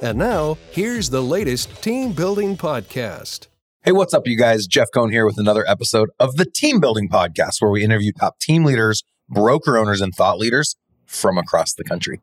And now, here's the latest team building podcast. Hey, what's up, you guys? Jeff Cohn here with another episode of the Team Building Podcast, where we interview top team leaders, broker owners, and thought leaders from across the country.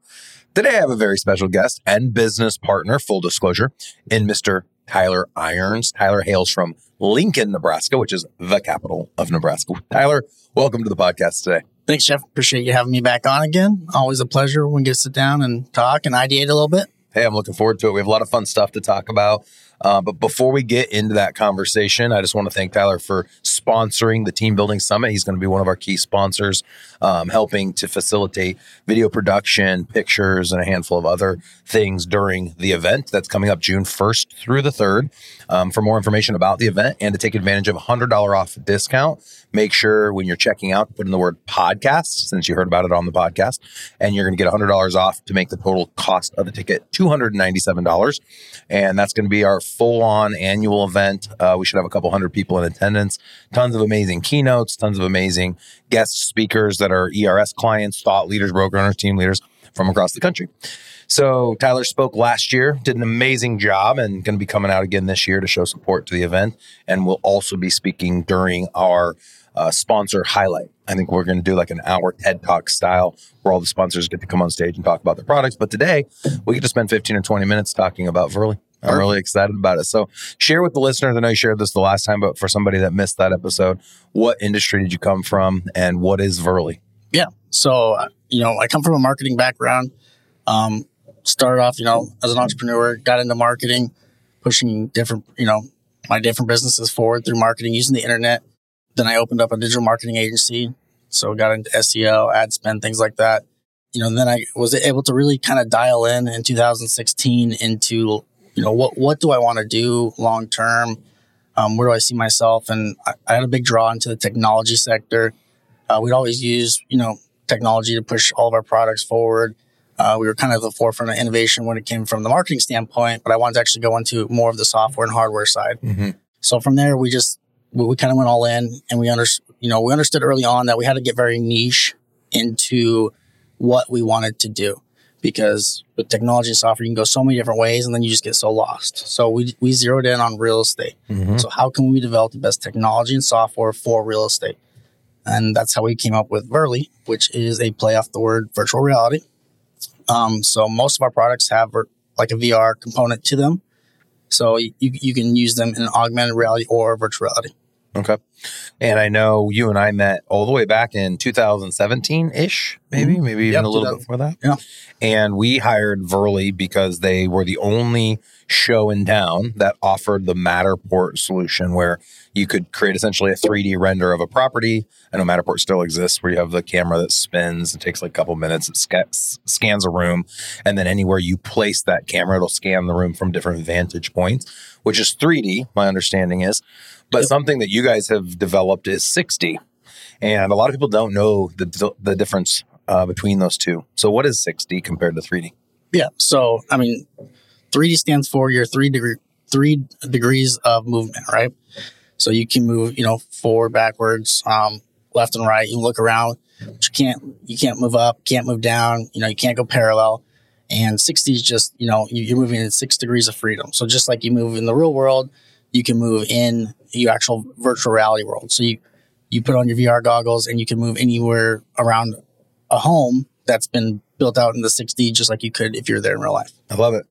Today, I have a very special guest and business partner, full disclosure, in Mr. Tyler Irons. Tyler hails from Lincoln, Nebraska, which is the capital of Nebraska. Tyler, welcome to the podcast today. Thanks, Jeff. Appreciate you having me back on again. Always a pleasure when we get to sit down and talk and ideate a little bit. Hey, I'm looking forward to it. We have a lot of fun stuff to talk about. Uh, but before we get into that conversation, I just want to thank Tyler for sponsoring the Team Building Summit. He's going to be one of our key sponsors, um, helping to facilitate video production, pictures, and a handful of other things during the event that's coming up June 1st through the 3rd. Um, for more information about the event and to take advantage of a $100 off discount, make sure when you're checking out, put in the word podcast, since you heard about it on the podcast, and you're going to get $100 off to make the total cost of the ticket $297. And that's going to be our full on annual event. Uh, we should have a couple hundred people in attendance, tons of amazing keynotes, tons of amazing guest speakers that are ERS clients, thought leaders, broker owners, team leaders from across the country. So Tyler spoke last year, did an amazing job, and going to be coming out again this year to show support to the event. And we'll also be speaking during our uh, sponsor highlight. I think we're going to do like an hour TED Talk style where all the sponsors get to come on stage and talk about their products. But today we get to spend 15 or 20 minutes talking about VRLY. I'm really excited about it. So share with the listeners. I know you shared this the last time, but for somebody that missed that episode, what industry did you come from and what is VRLY? Yeah. So, you know, I come from a marketing background. Um, started off, you know, as an entrepreneur, got into marketing, pushing different, you know, my different businesses forward through marketing using the internet. Then I opened up a digital marketing agency. So got into SEO, ad spend, things like that. You know, then I was able to really kind of dial in in 2016 into you know, what what do I want to do long term? Um, where do I see myself? And I, I, had a big draw into the technology sector. Uh, we'd always use, you know, technology to push all of our products forward. Uh, we were kind of the forefront of innovation when it came from the marketing standpoint, but I wanted to actually go into more of the software and hardware side. Mm-hmm. So from there, we just we, we kind of went all in, and we under you know we understood early on that we had to get very niche into what we wanted to do because with technology and software, you can go so many different ways and then you just get so lost. So we, we zeroed in on real estate. Mm-hmm. So how can we develop the best technology and software for real estate? And that's how we came up with VRLY, which is a play off the word virtual reality. Um, so most of our products have like a VR component to them. So you, you can use them in augmented reality or virtual reality. Okay. And I know you and I met all the way back in 2017 ish, maybe, mm-hmm. maybe even yep, a little bit before that. Yeah. And we hired VRLY because they were the only show in town that offered the Matterport solution where you could create essentially a 3D render of a property. I know Matterport still exists where you have the camera that spins and takes like a couple minutes. It sc- scans a room. And then anywhere you place that camera, it'll scan the room from different vantage points, which is 3D, my understanding is. But yep. something that you guys have developed is 6D. And a lot of people don't know the, the difference uh, between those two. So, what is 6D compared to 3D? Yeah. So, I mean, 3D stands for your three degree three degrees of movement, right? So you can move, you know, forward, backwards, um, left and right. You look around, but you can't you can't move up, can't move down. You know, you can't go parallel. And 6D is just, you know, you're moving in six degrees of freedom. So just like you move in the real world, you can move in your actual virtual reality world. So you you put on your VR goggles and you can move anywhere around a home that's been built out in the 6D just like you could if you're there in real life. I love it.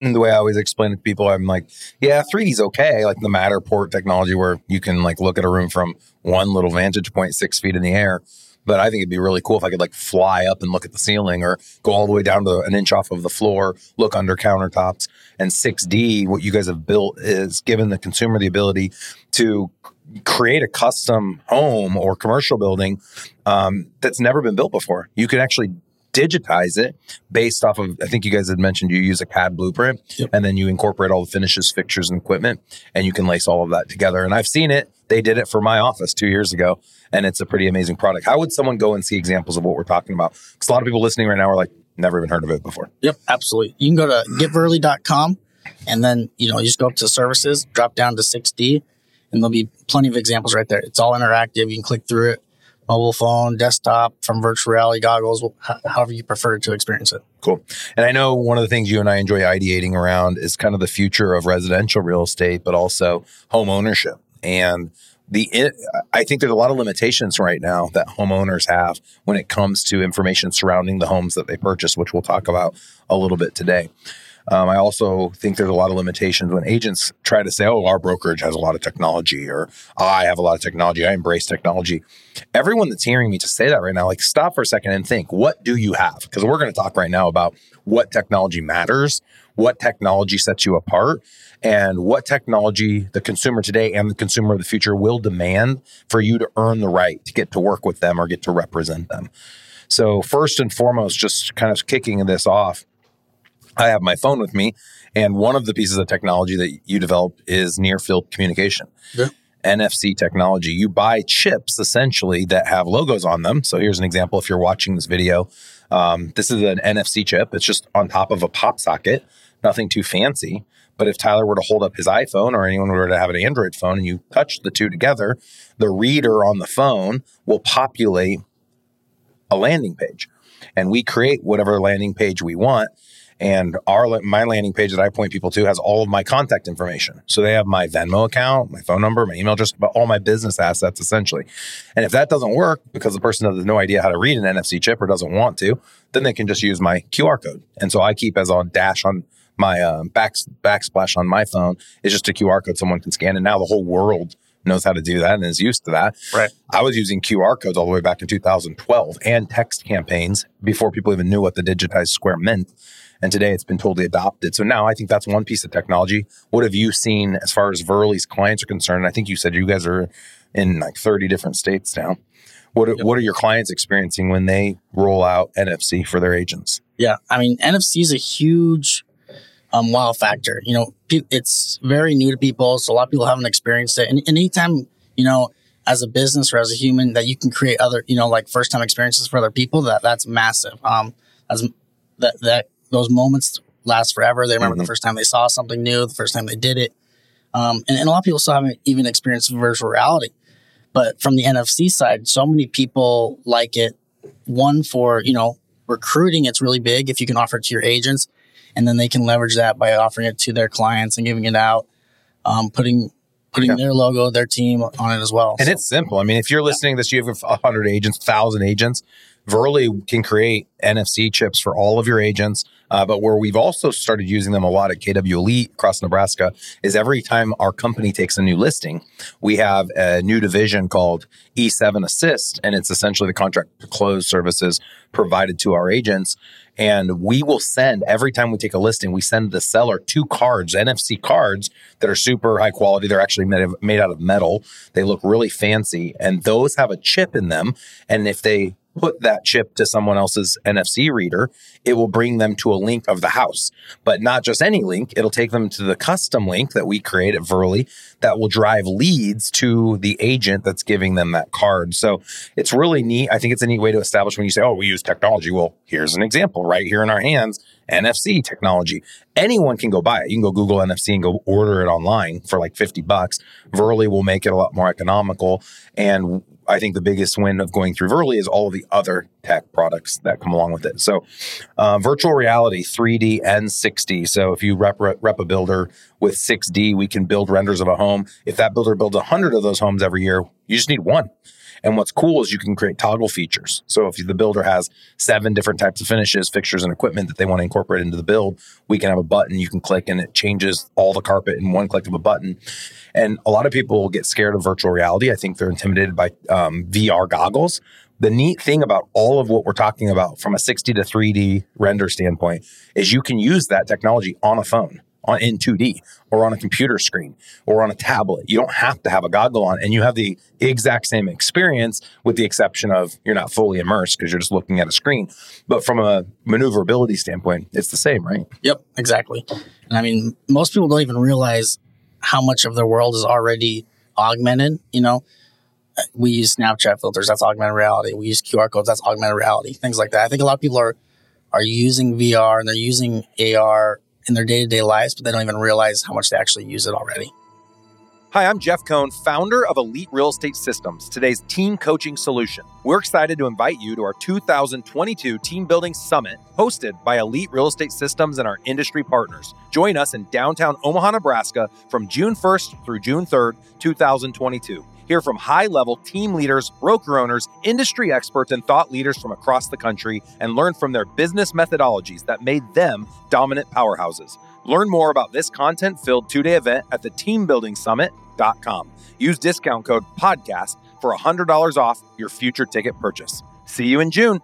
And the way I always explain it to people, I'm like, yeah, 3D's okay. Like the Matterport technology where you can like look at a room from one little vantage point six feet in the air. But I think it'd be really cool if I could like fly up and look at the ceiling or go all the way down to an inch off of the floor, look under countertops. And 6D, what you guys have built is given the consumer the ability to create a custom home or commercial building um, that's never been built before. You could actually digitize it based off of i think you guys had mentioned you use a cad blueprint Yep. and then you incorporate all the finishes fixtures and equipment and you can lace all of that together and i've seen it they did it for my office two years ago and it's a pretty amazing product how would someone go and see examples of what we're talking about because a lot of people listening right now are like never even heard of it before Yep, absolutely. You can go to getvrly.com and then, you know, you just go up to services, drop down to 6D, and there'll be plenty of examples right there. It's all interactive. You can click through it, mobile phone, desktop, from virtual reality goggles, however you prefer to experience it. Cool. And I know one of the things you and I enjoy ideating around is kind of the future of residential real estate, but also home ownership. And the I think there's a lot of limitations right now that homeowners have when it comes to information surrounding the homes that they purchase, which we'll talk about a little bit today. Um, I also think there's a lot of limitations when agents try to say, "Oh, our brokerage has a lot of technology," or "I have a lot of technology. I embrace technology." Everyone that's hearing me to say that right now, like, stop for a second and think: What do you have? Because we're going to talk right now about what technology matters, what technology sets you apart, and what technology the consumer today and the consumer of the future will demand for you to earn the right to get to work with them or get to represent them. So, first and foremost, just kind of kicking this off I have my phone with me, and one of the pieces of technology that you develop is near field communication. Yeah. NFC technology. You buy chips essentially that have logos on them. So here's an example. If you're watching this video, um, this is an NFC chip. It's just on top of a pop socket, nothing too fancy. But if Tyler were to hold up his iPhone or anyone were to have an Android phone and you touch the two together, the reader on the phone will populate a landing page. And we create whatever landing page we want and our my landing page that I point people to has all of my contact information. So they have my Venmo account, my phone number, my email address, but all my business assets essentially. And if that doesn't work because the person has no idea how to read an NFC chip or doesn't want to, then they can just use my QR code. And so I keep as on dash on my um, back, backsplash on my phone is just a QR code someone can scan. And now the whole world knows how to do that and is used to that. Right. I was using QR codes all the way back in 2012 and text campaigns before people even knew what the digitized square meant. And today it's been totally adopted. So now I think that's one piece of technology. What have you seen as far as VRLY's clients are concerned? I think you said you guys are in like 30 different states now. What are, what are your clients experiencing when they roll out NFC for their agents? Yeah, I mean, NFC is a huge um, wow factor. You know, it's very new to people, so a lot of people haven't experienced it. And, and anytime, you know, as a business or as a human, that you can create other, you know, like first time experiences for other people, that that's massive. Um, as that that those moments last forever. They remember Mhm. the first time they saw something new, the first time they did it. Um, and, and a lot of people still haven't even experienced virtual reality. But from the NFC side, so many people like it. One for, you know, recruiting, it's really big if you can offer it to your agents and then they can leverage that by offering it to their clients and giving it out, um, putting putting Yeah. their logo, their team on it as well. And So- it's simple. I mean, if you're listening to this, you have 100 agents, 1,000 agents. VRLY can create NFC chips for all of your agents. Uh, but where we've also started using them a lot at KW Elite across Nebraska is every time our company takes a new listing, we have a new division called E7 Assist, and it's essentially the contract to close services provided to our agents. And we will send every time we take a listing, we send the seller two cards, NFC cards that are super high quality. They're actually made, of, made out of metal. They look really fancy, and those have a chip in them. And if they put that chip to someone else's NFC reader, it will bring them to a link of the house, but not just any link. It'll take them to the custom link that we create at VRLY that will drive leads to the agent that's giving them that card. So it's really neat. I think it's a neat way to establish when you say, oh, we use technology. Well, here's an example right here in our hands NFC technology. Anyone can go buy it. You can go Google NFC and go order it online for like 50 bucks. VRLY will make it a lot more economical. And I think the biggest win of going through VRLY is all of the other tech products that come along with it. So, uh, virtual reality, 3D and 6D. So, if you rep, rep a builder with 6D, we can build renders of a home. If that builder builds 100 of those homes every year, you just need one. And what's cool is you can create toggle features. So if the builder has seven different types of finishes, fixtures, and equipment that they want to incorporate into the build, we can have a button you can click and it changes all the carpet in one click of a button. And a lot of people get scared of virtual reality. I think they're intimidated by um, VR goggles. The neat thing about all of what we're talking about from a 6D to 3D render standpoint is you can use that technology on a phone on in 2D or on a computer screen or on a tablet. You don't have to have a goggle on and you have the exact same experience with the exception of you're not fully immersed because you're just looking at a screen. But from a maneuverability standpoint, it's the same, right? Yep, exactly. And I mean, most people don't even realize how much of their world is already augmented, you know. We use Snapchat filters, that's augmented reality. We use QR codes, that's augmented reality. Things like that. I think a lot of people are are using VR and they're using AR in their day to day lives, but they don't even realize how much they actually use it already. Hi, I'm Jeff Cohn, founder of Elite Real Estate Systems, today's team coaching solution. We're excited to invite you to our 2022 Team Building Summit, hosted by Elite Real Estate Systems and our industry partners. Join us in downtown Omaha, Nebraska from June 1st through June 3rd, 2022. Hear from high level team leaders, broker owners, industry experts, and thought leaders from across the country and learn from their business methodologies that made them dominant powerhouses. Learn more about this content filled two day event at the teambuildingsummit.com. Use discount code PODCAST for $100 off your future ticket purchase. See you in June.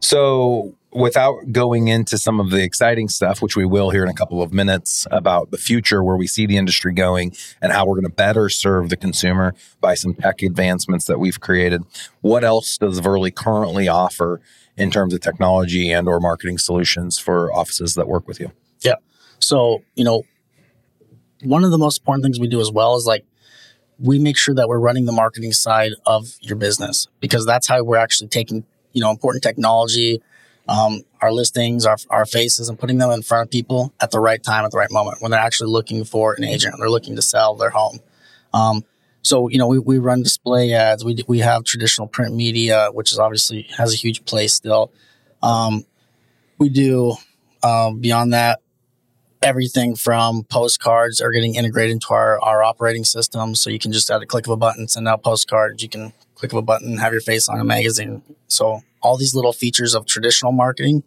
So, without going into some of the exciting stuff, which we will here in a couple of minutes about the future, where we see the industry going and how we're going to better serve the consumer by some tech advancements that we've created, what else does VRLY currently offer in terms of technology and or marketing solutions for offices that work with you? Yeah. So, you know, one of the most important things we do as well is like we make sure that we're running the marketing side of your business because that's how we're actually taking, you know, important technology, um, our listings, our, our faces, and putting them in front of people at the right time, at the right moment when they're actually looking for an agent, they're looking to sell their home. Um, so, you know, we, we run display ads. We, we have traditional print media, which is obviously has a huge place still. Um, we do, um, beyond that, everything from postcards are getting integrated into our, our operating system. So you can just at a click of a button send out postcards. You can click of a button, have your face on a magazine. So all these little features of traditional marketing,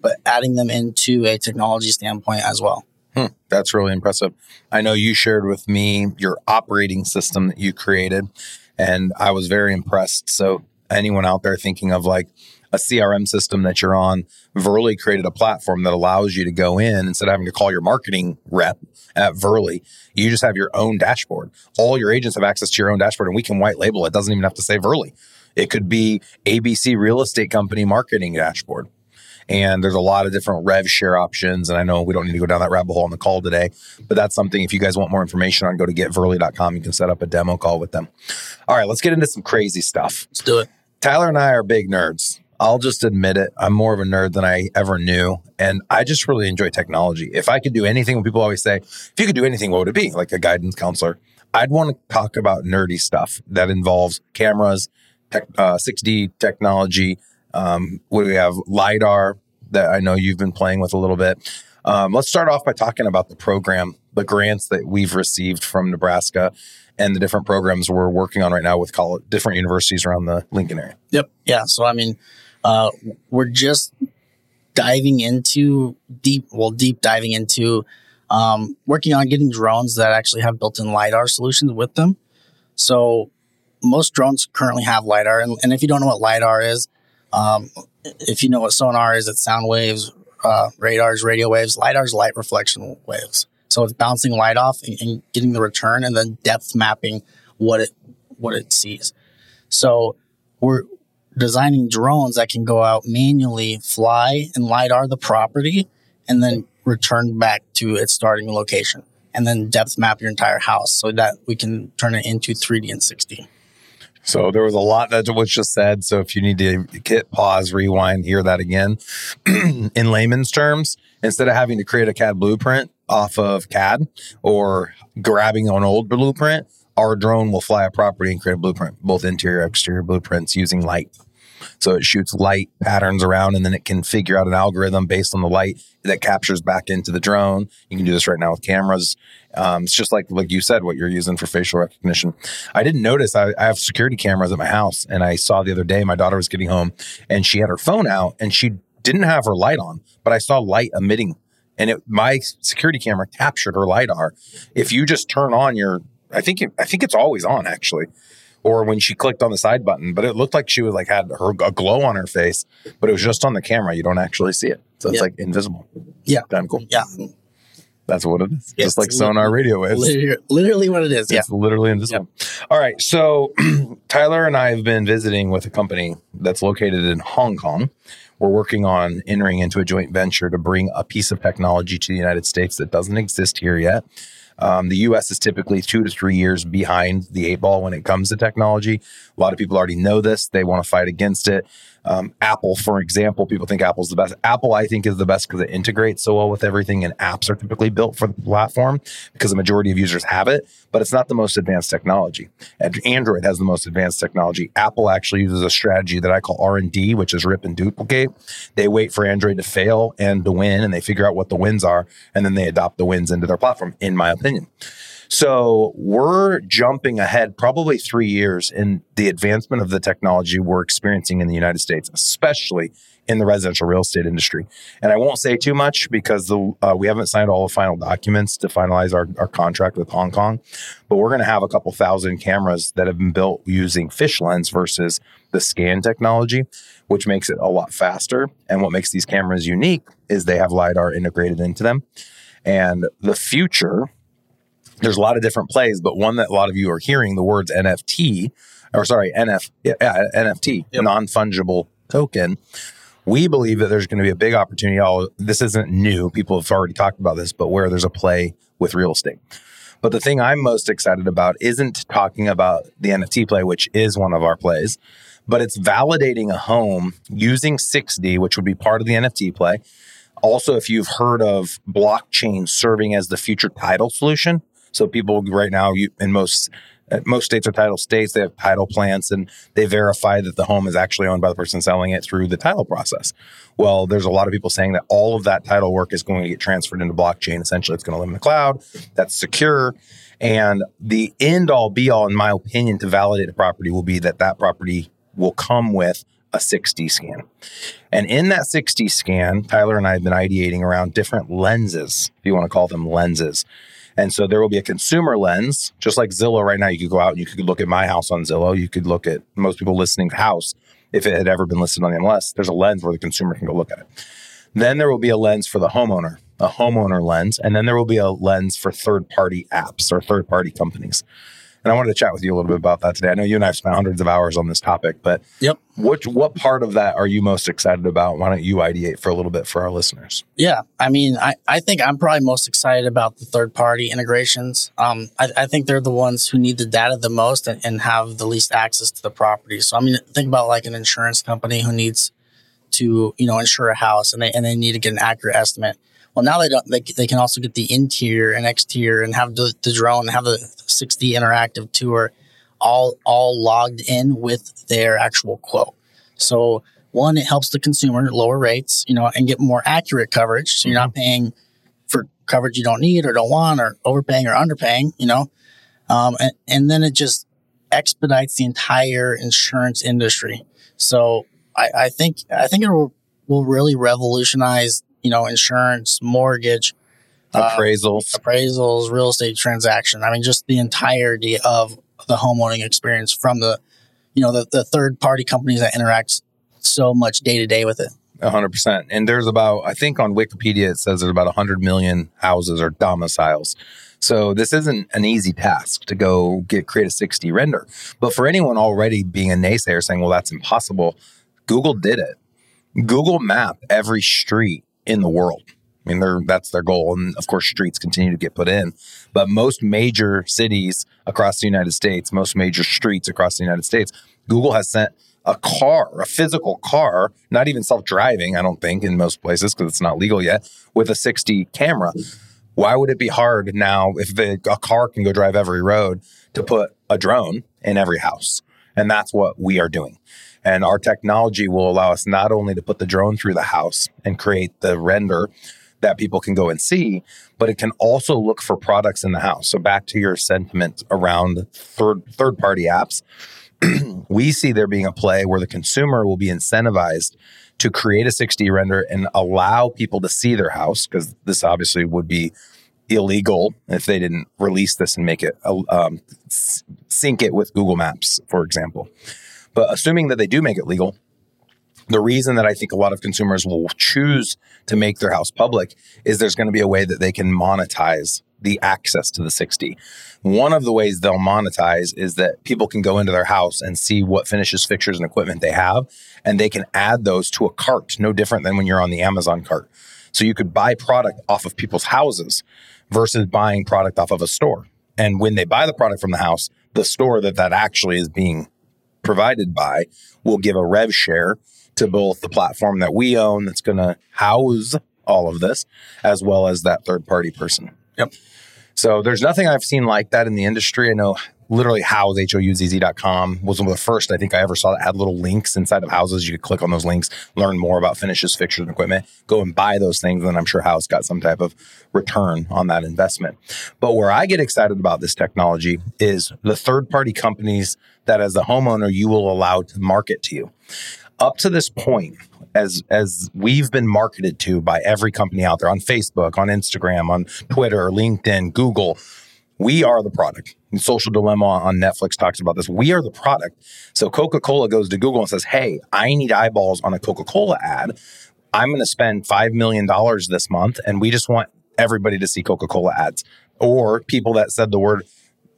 but adding them into a technology standpoint as well. Hmm, that's really impressive. I know you shared with me your operating system that you created, and I was very impressed. So, anyone out there thinking of like a CRM system that you're on, VRLY created a platform that allows you to go in instead of having to call your marketing rep at VRLY, you just have your own dashboard. All your agents have access to your own dashboard, and we can white label it. it doesn't even have to say VRLY. It could be ABC Real Estate Company marketing dashboard. And there's a lot of different rev share options. And I know we don't need to go down that rabbit hole on the call today, but that's something if you guys want more information on, go to getvrly.com. You can set up a demo call with them. All right, let's get into some crazy stuff. Let's do it. Tyler and I are big nerds. I'll just admit it. I'm more of a nerd than I ever knew. And I just really enjoy technology. If I could do anything, when people always say, if you could do anything, what would it be? Like a guidance counselor. I'd want to talk about nerdy stuff that involves cameras, tech, uh, 6D technology. Um, what do we have? LiDAR that I know you've been playing with a little bit. Um, let's start off by talking about the program, the grants that we've received from Nebraska and the different programs we're working on right now with college, different universities around the Lincoln area. Yep. Yeah. So, I mean, uh, we're just diving into deep, well, deep diving into um, working on getting drones that actually have built in LiDAR solutions with them. So, most drones currently have LiDAR. And, and if you don't know what LiDAR is, um, if you know what sonar is, it's sound waves, uh, radars, radio waves. LiDAR's light reflection waves. So it's bouncing light off and, and getting the return and then depth mapping what it what it sees. So we're designing drones that can go out manually, fly and lidar the property, and then return back to its starting location, and then depth map your entire house so that we can turn it into 3D and 6D. So there was a lot that was just said. So if you need to hit pause, rewind, hear that again. In layman's terms, instead of having to create a CAD blueprint off of CAD or grabbing an old blueprint, our drone will fly a property and create a blueprint, both interior, exterior blueprints using light. So it shoots light patterns around and then it can figure out an algorithm based on the light that captures back into the drone. You can do this right now with cameras. Um, it's just like like you said, what you're using for facial recognition. I didn't notice. I, I have security cameras at my house, and I saw the other day my daughter was getting home, and she had her phone out, and she didn't have her light on, but I saw light emitting, and it, my security camera captured her lidar. If you just turn on your, I think it, I think it's always on actually or when she clicked on the side button, but it looked like she was like had her a glow on her face, but it was just on the camera. You don't actually see it, so it's Yeah. like invisible. Yeah. Damn cool. Yeah. That's what it is. Just like sonar radio waves. Literally, literally what it is. Yeah. It's literally invisible. All right. So Tyler and I have been visiting with a company that's located in Hong Kong. We're working on entering into a joint venture to bring a piece of technology to the United States that doesn't exist here yet. Um, the US is typically two to three years behind the eight ball when it comes to technology. A lot of people already know this. They want to fight against it. Um, Apple, for example, people think Apple's the best. Apple, I think, is the best because it integrates so well with everything, and apps are typically built for the platform because the majority of users have it. But it's not the most advanced technology. And Android has the most advanced technology. Apple actually uses a strategy that I call R and D, which is rip and duplicate. They wait for Android to fail and to win, and they figure out what the wins are, and then they adopt the wins into their platform. In my opinion. So we're jumping ahead probably three years in the advancement of the technology we're experiencing in the United States, especially in the residential real estate industry. And I won't say too much because the, uh, we haven't signed all the final documents to finalize our, our contract with Hong Kong. But we're going to have a couple thousand cameras that have been built using fish lens versus the scan technology, which makes it a lot faster. And what makes these cameras unique is they have LiDAR integrated into them. And the future there's a lot of different plays, but one that a lot of you are hearing the words NFT, or sorry, NF, yeah, NFT, yep. non fungible token. We believe that there's going to be a big opportunity. All this isn't new; people have already talked about this, but where there's a play with real estate. But the thing I'm most excited about isn't talking about the NFT play, which is one of our plays, but it's validating a home using 6D, which would be part of the NFT play. Also, if you've heard of blockchain serving as the future title solution, so people right now, you, in most uh, most states are title states. They have title plants, and they verify that the home is actually owned by the person selling it through the title process. Well, there's a lot of people saying that all of that title work is going to get transferred into blockchain. Essentially, it's going to live in the cloud. That's secure. And the end all be all, in my opinion, to validate a property will be that that property will come with a 6D scan. And in that 6D scan, Tyler and I have been ideating around different lenses, if you want to call them lenses. And so there will be a consumer lens, just like Zillow right now. You could go out and you could look at my house on Zillow. You could look at most people listening house if it had ever been listed on the MLS. There's a lens where the consumer can go look at it. Then there will be a lens for the homeowner, a homeowner lens, and then there will be a lens for third party apps or third party companies. And I wanted to chat with you a little bit about that today. I know you and I have spent hundreds of hours on this topic, but yep. Which what part of that are you most excited about? Why don't you ideate for a little bit for our listeners? Yeah, I mean, I, I think I'm probably most excited about the third party integrations. Um, I, I think they're the ones who need the data the most and, and have the least access to the property. So I mean, think about like an insurance company who needs to you know insure a house and they and they need to get an accurate estimate well, now they don't. They, they can also get the interior and exterior and have the, the drone, have the 6D interactive tour, all all logged in with their actual quote. So one, it helps the consumer lower rates, you know, and get more accurate coverage. So you're not mm-hmm. paying for coverage you don't need or don't want, or overpaying or underpaying, you know. Um, and, and then it just expedites the entire insurance industry. So I, I think I think it will, will really revolutionize you know, insurance, mortgage, appraisals, uh, appraisals, real estate transaction. I mean, just the entirety of the homeowning experience from the, you know, the, the third party companies that interact so much day to day with it. 100%. And there's about, I think on Wikipedia, it says there's about 100 million houses or domiciles. So this isn't an easy task to go get create a 6D render. But for anyone already being a naysayer saying, well, that's impossible, Google did it. Google map every street in the world. I mean, they're, that's their goal. And of course, streets continue to get put in. But most major cities across the United States, most major streets across the United States, Google has sent a car, a physical car, not even self driving, I don't think, in most places because it's not legal yet, with a 6D camera. Why would it be hard now if the, a car can go drive every road to put a drone in every house? And that's what we are doing. And our technology will allow us not only to put the drone through the house and create the render that people can go and see, but it can also look for products in the house. So back to your sentiment around third third party apps, we see there being a play where the consumer will be incentivized to create a 6D render and allow people to see their house because this obviously would be illegal if they didn't release this and make it um, sync it with Google Maps, for example. But assuming that they do make it legal, the reason that I think a lot of consumers will choose to make their house public is there's going to be a way that they can monetize the access to the 6D. One of the ways they'll monetize is that people can go into their house and see what finishes, fixtures, and equipment they have, and they can add those to a cart, no different than when you're on the Amazon cart. So you could buy product off of people's houses versus buying product off of a store. And when they buy the product from the house, the store that that actually is being provided by will give a rev share to both the platform that we own that's going to house all of this as well as that third party person. Yep. So there's nothing I've seen like that in the industry. I know literally Houzz, H-O-U-Z-Z.com was one of the first I think I ever saw that had little links inside of houses. You could click on those links, learn more about finishes, fixtures, and equipment, go and buy those things. And I'm sure Houzz got some type of return on that investment. But where I get excited about this technology is the third party companies that as a homeowner, you will allow to market to you. Up to this point, as as we've been marketed to by every company out there on Facebook, on Instagram, on Twitter, LinkedIn, Google. We are the product. Social Dilemma on Netflix talks about this. We are the product. So Coca Cola goes to Google and says, Hey, I need eyeballs on a Coca Cola ad. I'm going to spend $5 million this month, and we just want everybody to see Coca Cola ads or people that said the word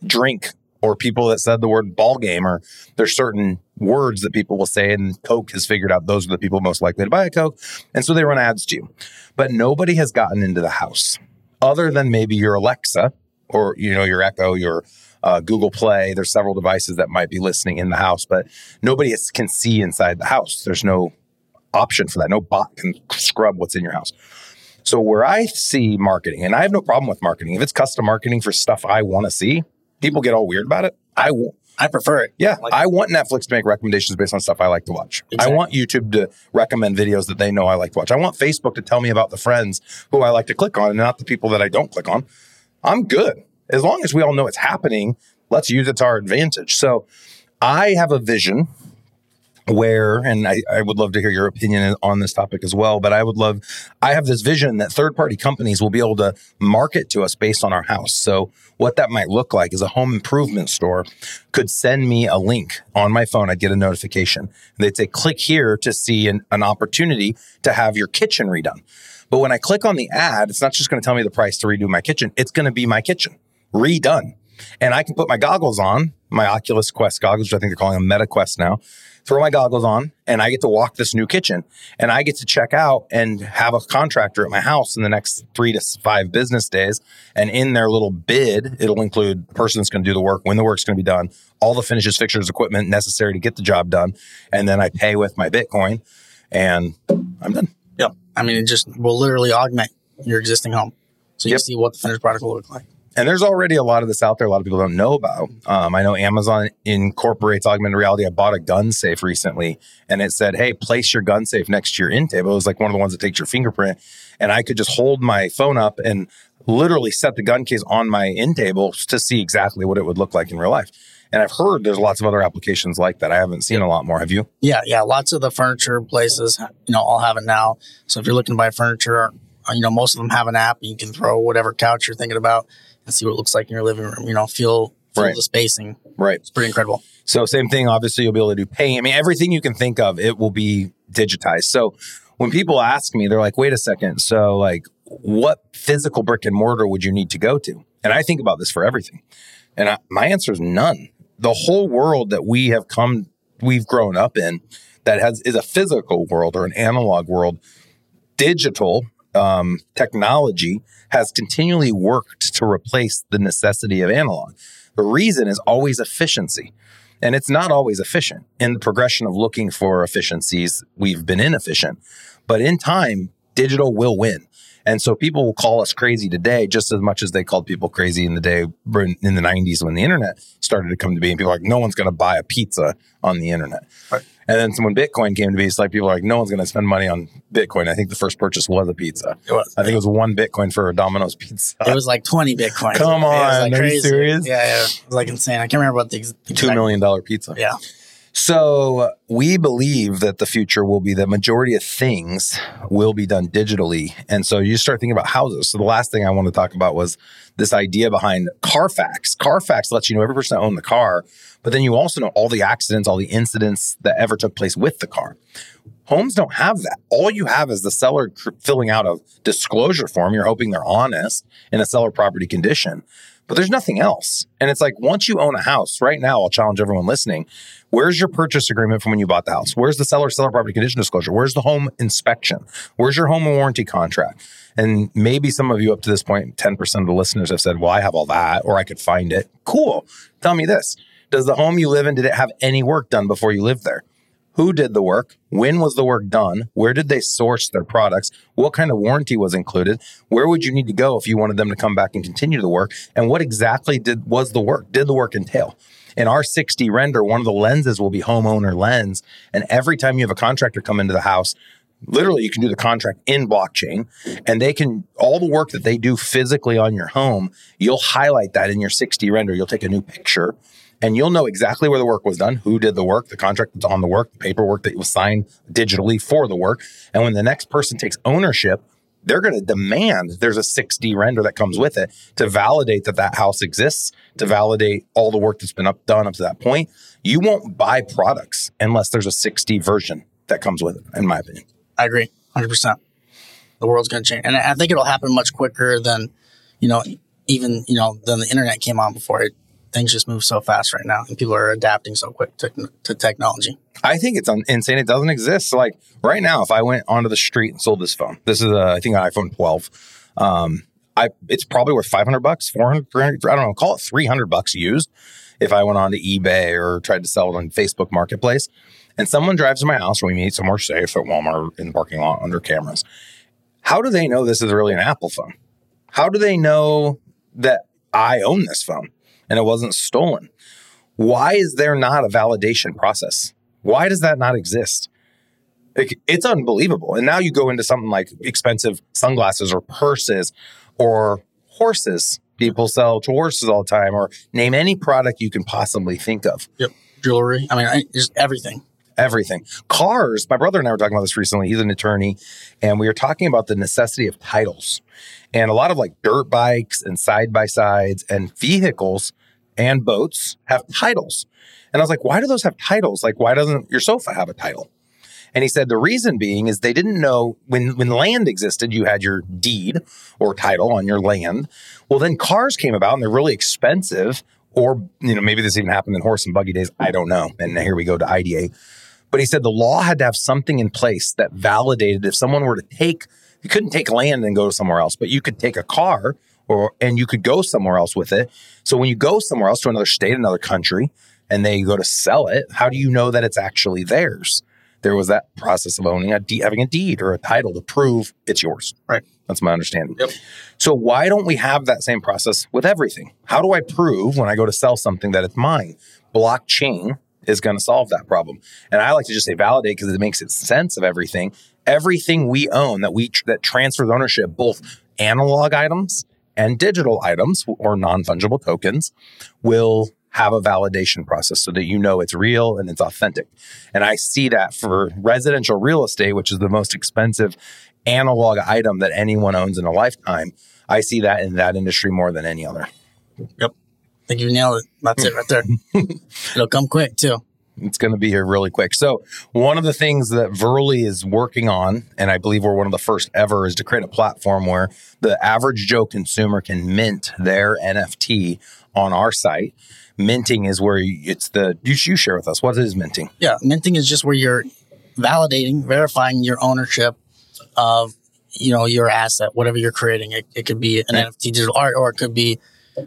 drink or people that said the word ball game or there's certain words that people will say and coke has figured out those are the people most likely to buy a coke and so they run ads to you but nobody has gotten into the house other than maybe your alexa or you know your echo your uh, google play there's several devices that might be listening in the house but nobody has, can see inside the house there's no option for that no bot can scrub what's in your house so where i see marketing and i have no problem with marketing if it's custom marketing for stuff i want to see people get all weird about it. I I prefer it. yeah, Like- I want Netflix to make recommendations based on stuff I like to watch. Exactly. I want YouTube to recommend videos that they know I like to watch. I want Facebook to tell me about the friends who I like to click on and not the people that I don't click on. I'm good. As long as we all know it's happening, let's use it to our advantage. So I have a vision where, and I, I would love to hear your opinion on this topic as well, but I would love, I have this vision that third party companies will be able to market to us based on our house. So, what that might look like is a home improvement store could send me a link on my phone. I'd get a notification. They'd say, click here to see an, an opportunity to have your kitchen redone. But when I click on the ad, it's not just going to tell me the price to redo my kitchen, it's going to be my kitchen redone. And I can put my goggles on, my Oculus Quest goggles, which I think they're calling them Meta Quest now. Throw my goggles on, and I get to walk this new kitchen. And I get to check out and have a contractor at my house in the next three to five business days. And in their little bid, it'll include the person that's going to do the work, when the work's going to be done, all the finishes, fixtures, equipment necessary to get the job done. And then I pay with my Bitcoin, and I'm done. I mean, it just will literally augment your existing home. So you Yep. see what the finished product will look like. And there's already a lot of this out there. A lot of people don't know about. Um, I know Amazon incorporates augmented reality. I bought a gun safe recently, and it said, "Hey, place your gun safe next to your end table." It was like one of the ones that takes your fingerprint, and I could just hold my phone up and literally set the gun case on my end table to see exactly what it would look like in real life. And I've heard there's lots of other applications like that. I haven't seen a lot more. Have you? Yeah, yeah. Lots of the furniture places, you know, all have it now. So if you're looking to buy furniture, uh, you know, most of them have an app. And you can throw whatever couch you're thinking about and see what it looks like in your living room. You know, feel feel Right. the spacing. Right. It's pretty incredible. So same thing. Obviously, you'll be able to do paint. I mean, everything you can think of, it will be digitized. So when people ask me, they're like, "Wait a second. So like, what physical brick and mortar would you need to go to?" And I think about this for everything, and I, my answer is none. The whole world that we have come, we've grown up in, that has is a physical world or an analog world. Digital um, technology has continually worked to replace the necessity of analog. The reason is always efficiency. And it's not always efficient. In the progression of looking for efficiencies, we've been inefficient. But in time, digital will win. And so people will call us crazy today just as much as they called people crazy in the day in the 90s when the internet started to come to be. And people are like, no one's going to buy a pizza on the internet. Right. And then when Bitcoin came to be, it's like people are like, no one's going to spend money on Bitcoin. I think the first purchase was a pizza. It was. I think it was one Bitcoin for a Domino's pizza. It was like 20 Bitcoin. Come on, like are you serious? Yeah, yeah. It was like insane. I can't remember what the ex- Two exact- million dollar pizza. Yeah. So we believe that the future will be the majority of things will be done digitally. And so you start thinking about houses. So the last thing I want to talk about was this idea behind Carfax. Carfax lets you know every person that owned the car but then you also know all the accidents, all the incidents that ever took place with the car. Homes don't have that. All you have is the seller filling out a disclosure form. You're hoping they're honest in a seller property condition, but there's nothing else. And it's like once you own a house, right now, I'll challenge everyone listening. Where's your purchase agreement from when you bought the house? Where's the seller seller property condition disclosure? Where's the home inspection? Where's your home warranty contract? And maybe some of you up to this point, 10% of the listeners have said, well, I have all that, or I could find it. Cool. Tell me this. Does the home you live in, did it have any work done before you lived there? Who did the work? When was the work done? Where did they source their products? What kind of warranty was included? Where would you need to go if you wanted them to come back and continue the work? And what exactly did was the work? Did the work entail? In our 6D render, one of the lenses will be homeowner lens. And every time you have a contractor come into the house, literally you can do the contract in blockchain and they can all the work that they do physically on your home, you'll highlight that in your 6D render. You'll take a new picture and you'll know exactly where the work was done, who did the work, the contract that's on the work, the paperwork that was signed digitally for the work. And when the next person takes ownership, they're going to demand there's a 6D render that comes with it to validate that that house exists, to validate all the work that's been up, done up to that point. You won't buy products unless there's a 6D version that comes with it, in my opinion. I agree, 100%. The world's going to change. And I think it'll happen much quicker than, you know, even, you know, than the internet came on before. It, things just move so fast right now and people are adapting so quick to, to technology. I think it's insane. It doesn't exist. So like right now, if I went onto the street and sold this phone, this is a, I think an iPhone 12. Um, I, it's probably worth 500 bucks, 400, 300, I don't know, call it 300 bucks used. If I went on to eBay or tried to sell it on Facebook Marketplace and someone drives to my house we meet somewhere safe at Walmart in the parking lot under cameras, how do they know this is really an Apple phone? How do they know that I own this phone? And it wasn't stolen. Why is there not a validation process? Why does that not exist? it's unbelievable. And now you go into something like expensive sunglasses or purses or horses. People sell to horses all the time, or name any product you can possibly think of. Yep. Jewelry. I mean, just everything everything. Cars, my brother and I were talking about this recently. He's an attorney, and we were talking about the necessity of titles. And a lot of like dirt bikes and side by sides and vehicles and boats have titles. And I was like, why do those have titles? Like, why doesn't your sofa have a title? And he said the reason being is they didn't know when when land existed, you had your deed or title on your land. Well, then cars came about and they're really expensive. Or, you know, maybe this even happened in horse and buggy days. I don't know. And here we go to IDA. But he said the law had to have something in place that validated if someone were to take, you couldn't take land and go somewhere else, but you could take a car or and you could go somewhere else with it. So when you go somewhere else to another state, another country, and they go to sell it, how do you know that it's actually theirs? There was that process of owning a de- having a deed or a title to prove it's yours. Right. That's my understanding. Yep. So why don't we have that same process with everything? How do I prove when I go to sell something that it's mine? Blockchain is going to solve that problem. And I like to just say validate because it makes it sense of everything. Everything we own that we that transfers ownership, both analog items and digital items or non-fungible tokens will have a validation process so that you know it's real and it's authentic. And I see that for residential real estate, which is the most expensive analog item that anyone owns in a lifetime. I see that in that industry more than any other. Yep. I think you nailed it. That's it right there. It'll come quick too. It's going to be here really quick. So, one of the things that VRLY is working on, and I believe we're one of the first ever, is to create a platform where the average Joe consumer can mint their NFT on our site. Minting is where it's the, you, you share with us, what is minting? Yeah, minting is just where you're validating, verifying your ownership of, you know, your asset, whatever you're creating. It, it could be an. NFT digital art or it could be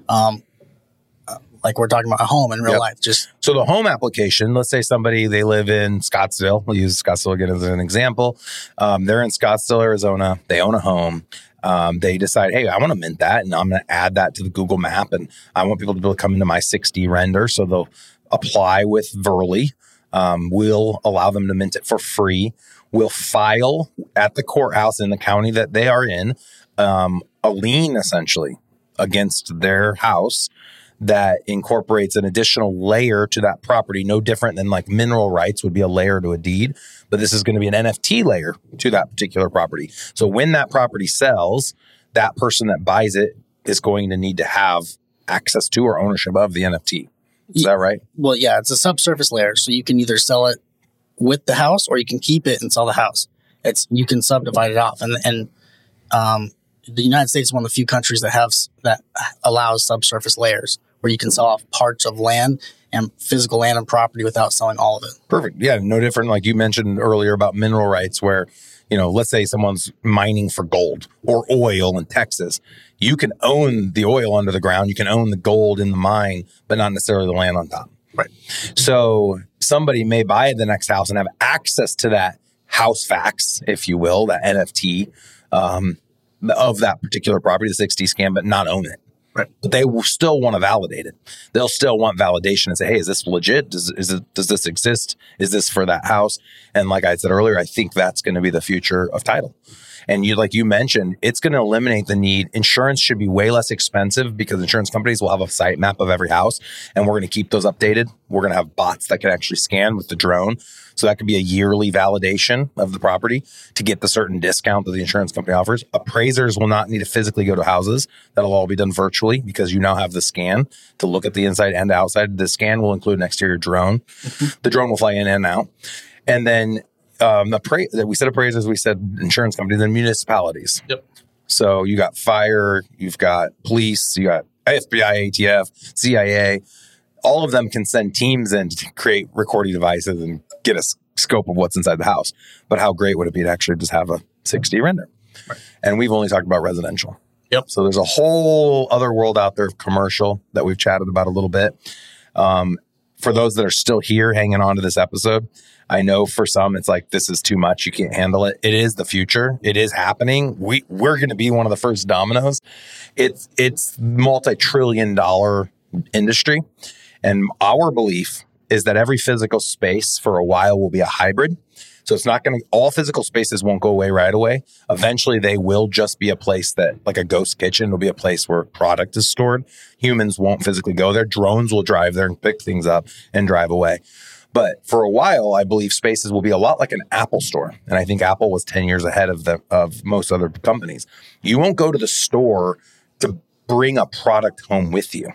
um, like we're talking about a home in real yep. life. Just so the home application. Let's say somebody they live in Scottsdale. We'll use Scottsdale again as an example. Um, they're in Scottsdale, Arizona. They own a home. Um, they decide, hey, I want to mint that, and I'm going to add that to the Google Map, and I want people to be able to come into my 6D render. So they'll apply with VRLY. Um, we'll allow them to mint it for free. We'll file at the courthouse in the county that they are in um, a lien essentially against their house that incorporates an additional layer to that property, no different than like mineral rights would be a layer to a deed, but this is going to be an NFT layer to that particular property. So when that property sells, that person that buys it is going to need to have access to or ownership of the NFT. Is that right? Well, yeah, it's a subsurface layer, so you can either sell it with the house or you can keep it and sell the house. It's you can subdivide it off, and and um, the United States is one of the few countries that have that allows subsurface layers where you can sell off parts of land and physical land and property without selling all of it. Perfect. Yeah, no different. Like you mentioned earlier about mineral rights, where you know, let's say someone's mining for gold or oil in Texas. You can own the oil under the ground, you can own the gold in the mine, but not necessarily the land on top. Right. So somebody may buy the next house and have access to that house facts, if you will, that NFT um, of that particular property, the 6D scan, but not own it. Right. But they will still want to validate it. They'll still want validation and say, "Hey, is this legit? Does is it, does this exist? Is this for that house?" And like I said earlier, I think that's going to be the future of title. And you, like you mentioned, it's going to eliminate the need. Insurance should be way less expensive because insurance companies will have a site map of every house, and we're going to keep those updated. We're going to have bots that can actually scan with the drone. So that could be a yearly validation of the property to get the certain discount that the insurance company offers. Appraisers will not need to physically go to houses. That'll all be done virtually because you now have the scan to look at the inside and outside. The scan will include an exterior drone. Mm-hmm. The drone will fly in and out. And then um, appra- we said appraisers, we said insurance companies and municipalities. Yep. So you got fire, you've got police, you got FBI, ATF, CIA. All of them can send teams in to create recording devices and get a scope of what's inside the house. But how great would it be to actually just have a 6D render? Right. And we've only talked about residential. Yep. So there's a whole other world out there of commercial that we've chatted about a little bit. Um, for those that are still here hanging on to this episode, I know for some it's like this is too much. You can't handle it. It is the future. It is happening. We we're going to be one of the first dominoes. It's it's multi-trillion dollar industry. And our belief is that every physical space for a while will be a hybrid. So it's not going to, all physical spaces won't go away right away. Eventually, they will just be a place that, like a ghost kitchen, will be a place where product is stored. Humans won't physically go there. Drones will drive there and pick things up and drive away. But for a while, I believe spaces will be a lot like an Apple store. And I think Apple was 10 years ahead of the of most other companies. You won't go to the store to bring a product home with you.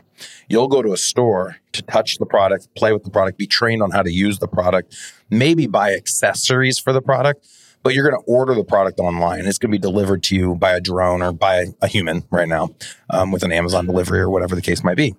You'll go to a store to touch the product, play with the product, be trained on how to use the product, maybe buy accessories for the product, but you're going to order the product online. It's going to be delivered to you by a drone or by a human right now um, with an Amazon delivery or whatever the case might be.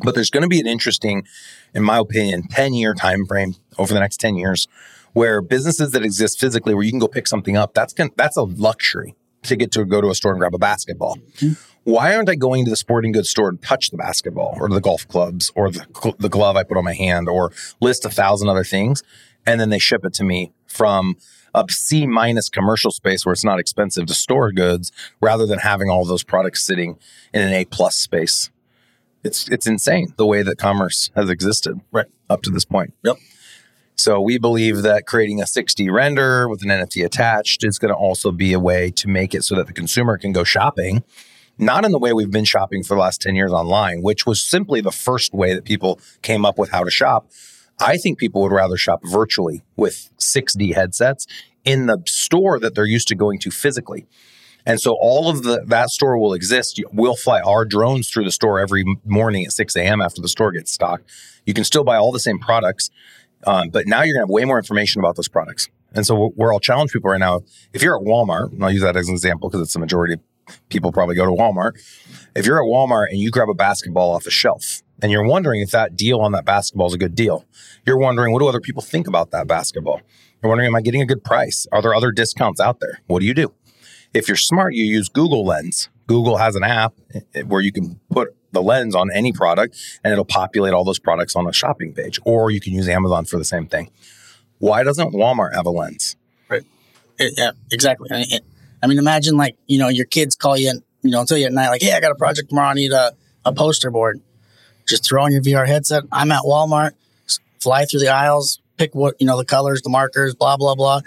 But there's going to be an interesting, in my opinion, 10 year time frame over the next 10 years where businesses that exist physically where you can go pick something up, that's going that's a luxury to get to go to a store and grab a basketball. Mm-hmm. Why aren't I going to the sporting goods store to touch the basketball or the golf clubs or the, the glove I put on my hand or list a thousand other things? And then they ship it to me from a C minus commercial space where it's not expensive to store goods rather than having all those products sitting in an A plus space. It's it's insane the way that commerce has existed right up to this point. Yep. So we believe that creating a 6D render with an NFT attached is going to also be a way to make it so that the consumer can go shopping, not in the way we've been shopping for the last 10 years online, which was simply the first way that people came up with how to shop. I think people would rather shop virtually with 6D headsets in the store that they're used to going to physically. And so all of the that store will exist. We'll fly our drones through the store every morning at 6 a.m. after the store gets stocked. You can still buy all the same products. Um, but now you're going to have way more information about those products. And so where I'll challenge people right now, if you're at Walmart, and I'll use that as an example because it's the majority of people probably go to Walmart. If you're at Walmart and you grab a basketball off a shelf and you're wondering if that deal on that basketball is a good deal, you're wondering, what do other people think about that basketball? You're wondering, am I getting a good price? Are there other discounts out there? What do you do? If you're smart, you use Google Lens. Google has an app eh, where you can put the lens on any product and it'll populate all those products on a shopping page. Or you can use Amazon for the same thing. Why doesn't Walmart have a lens? Right. It, yeah, exactly. I mean, imagine like, you know, your kids call you, and, you know, tell you at night, like, hey, I got a project tomorrow. I need a, a poster board. Just throw on your VR headset. I'm at Walmart, fly through the aisles, pick what, you know, the colors, the markers, blah, blah, blah.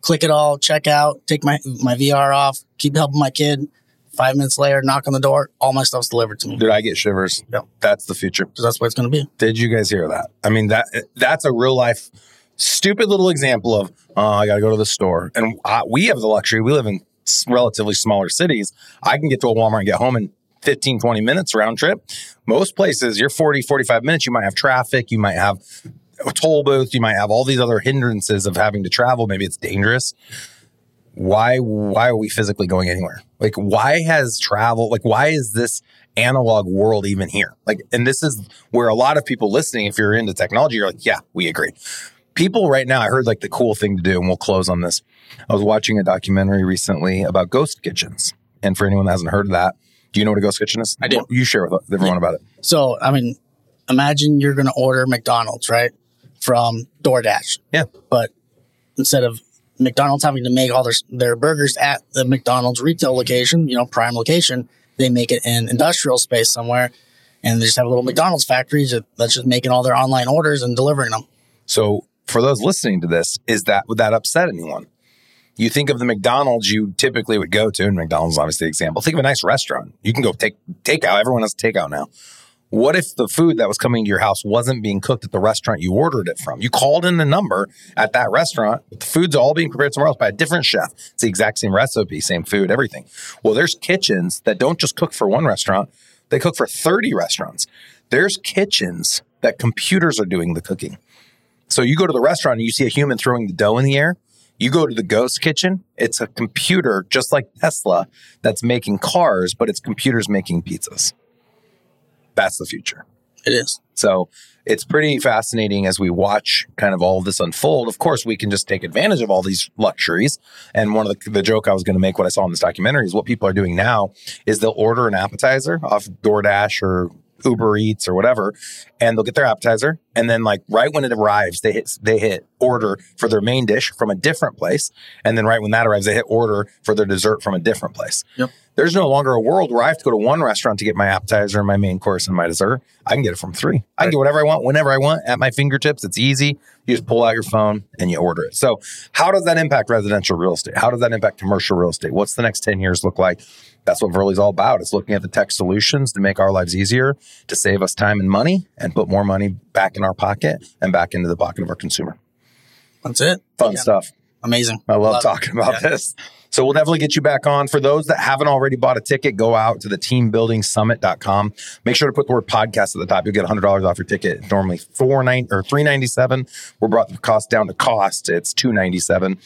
Click it all, check out, take my, my VR off, keep helping my kid Five minutes later, knock on the door, all my stuff's delivered to me. Did I get shivers? Yep. That's the future. So that's what it's going to be. Did you guys hear that? I mean, that that's a real life, stupid little example of, oh, I got to go to the store. And I, we have the luxury, we live in relatively smaller cities. I can get to a Walmart and get home in 15, 20 minutes round trip. Most places, you're 40, 45 minutes. You might have traffic. You might have a toll booth. You might have all these other hindrances of having to travel. Maybe it's dangerous. Why, why are we physically going anywhere? Like, why has travel, like, why is this analog world even here? Like, and this is where a lot of people listening, if you're into technology, you're like, yeah, we agree. People right now, I heard like the cool thing to do, and we'll close on this. I was watching a documentary recently about ghost kitchens. And for anyone that hasn't heard of that, do you know what a ghost kitchen is? I do. You share with everyone about it. So, I mean, imagine you're going to order McDonald's, right? From DoorDash. Yeah. But instead of McDonald's having to make all their, their burgers at the McDonald's retail location, you know, prime location, they make it in industrial space somewhere. And they just have a little McDonald's factory that's just making all their online orders and delivering them. So, for those listening to this, is that would that upset anyone? You think of the McDonald's you typically would go to, and McDonald's obviously the example. Think of a nice restaurant. You can go take takeout. Everyone has takeout now. What if the food that was coming to your house wasn't being cooked at the restaurant you ordered it from? You called in the number at that restaurant, but the food's all being prepared somewhere else by a different chef. It's the exact same recipe, same food, everything. Well, there's kitchens that don't just cook for one restaurant, they cook for 30 restaurants. There's kitchens that computers are doing the cooking. So you go to the restaurant and you see a human throwing the dough in the air. You go to the ghost kitchen, it's a computer just like Tesla that's making cars, but it's computers making pizzas. That's the future. It is. So it's pretty fascinating as we watch kind of all of this unfold. Of course, we can just take advantage of all these luxuries. And one of the, the joke I was going to make, what I saw in this documentary, is what people are doing now is they'll order an appetizer off DoorDash or Uber Eats or whatever, and they'll get their appetizer, and then like right when it arrives, they hit they hit order for their main dish from a different place, and then right when that arrives, they hit order for their dessert from a different place. Yep. There's no longer a world where I have to go to one restaurant to get my appetizer and my main course and my dessert. I can get it from three. I can get whatever I want whenever I want at my fingertips. It's easy. You just pull out your phone and you order it. So, how does that impact residential real estate? How does that impact commercial real estate? What's the next 10 years look like? That's what VRLY's all about. It's looking at the tech solutions to make our lives easier, to save us time and money, and put more money back in our pocket and back into the pocket of our consumer. That's it. Fun Yeah. stuff. Amazing. I love, Love it. talking about Yeah. this. So we'll definitely get you back on. For those that haven't already bought a ticket, go out to the teambuildingsummit.com. Make sure to put the word podcast at the top. You'll get $100 off your ticket. Normally four nine or 397 We brought the cost down to cost. It's 297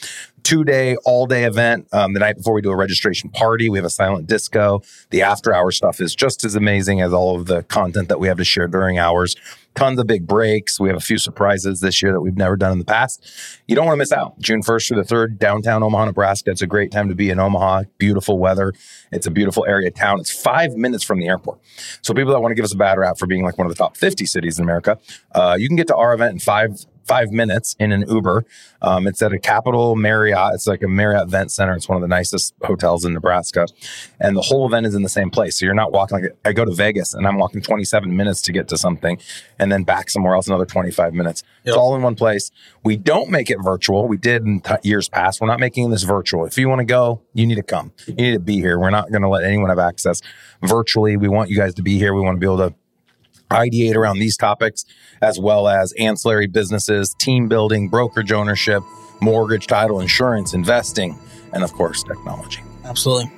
Two day, all day event. Um, the night before we do a registration party, we have a silent disco. The after hour stuff is just as amazing as all of the content that we have to share during hours. Tons of big breaks. We have a few surprises this year that we've never done in the past. You don't want to miss out. June 1st through the 3rd, downtown Omaha, Nebraska. It's a great time to be in Omaha. Beautiful weather. It's a beautiful area of town. It's five minutes from the airport. So people that want to give us a bad rap for being like one of the top 50 cities in America, uh, you can get to our event in five five minutes in an Uber. Um, it's at a Capital Marriott. It's like a Marriott Event Center. It's one of the nicest hotels in Nebraska, and the whole event is in the same place. So you're not walking like I go to Vegas and I'm walking 27 minutes to get to something, and then back somewhere else another 25 minutes. It's all in one place. We don't make it virtual. We did in t- years past. We're not making this virtual. If you want to go, you need to come. You need to be here. We're not going to let anyone have access virtually. We want you guys to be here. We want to be able to ideate around these topics, as well as ancillary businesses, team building, brokerage ownership, mortgage, title, insurance, investing, and of course, technology. Absolutely.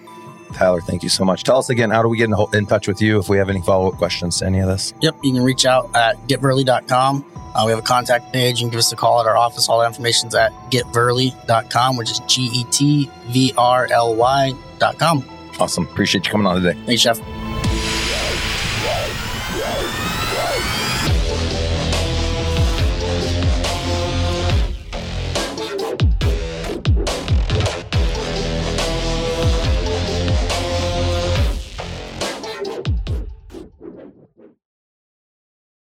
Tyler, thank you so much. Tell us again, how do we get in, in touch with you if we have any follow up questions to any of this? Yep. You can reach out at getvrly.com. Uh, we have a contact page. You can give us a call at our office. All the information's at getvrly.com, which is G E T V R L Y.com. Awesome. Appreciate you coming on today. Thanks, Jeff.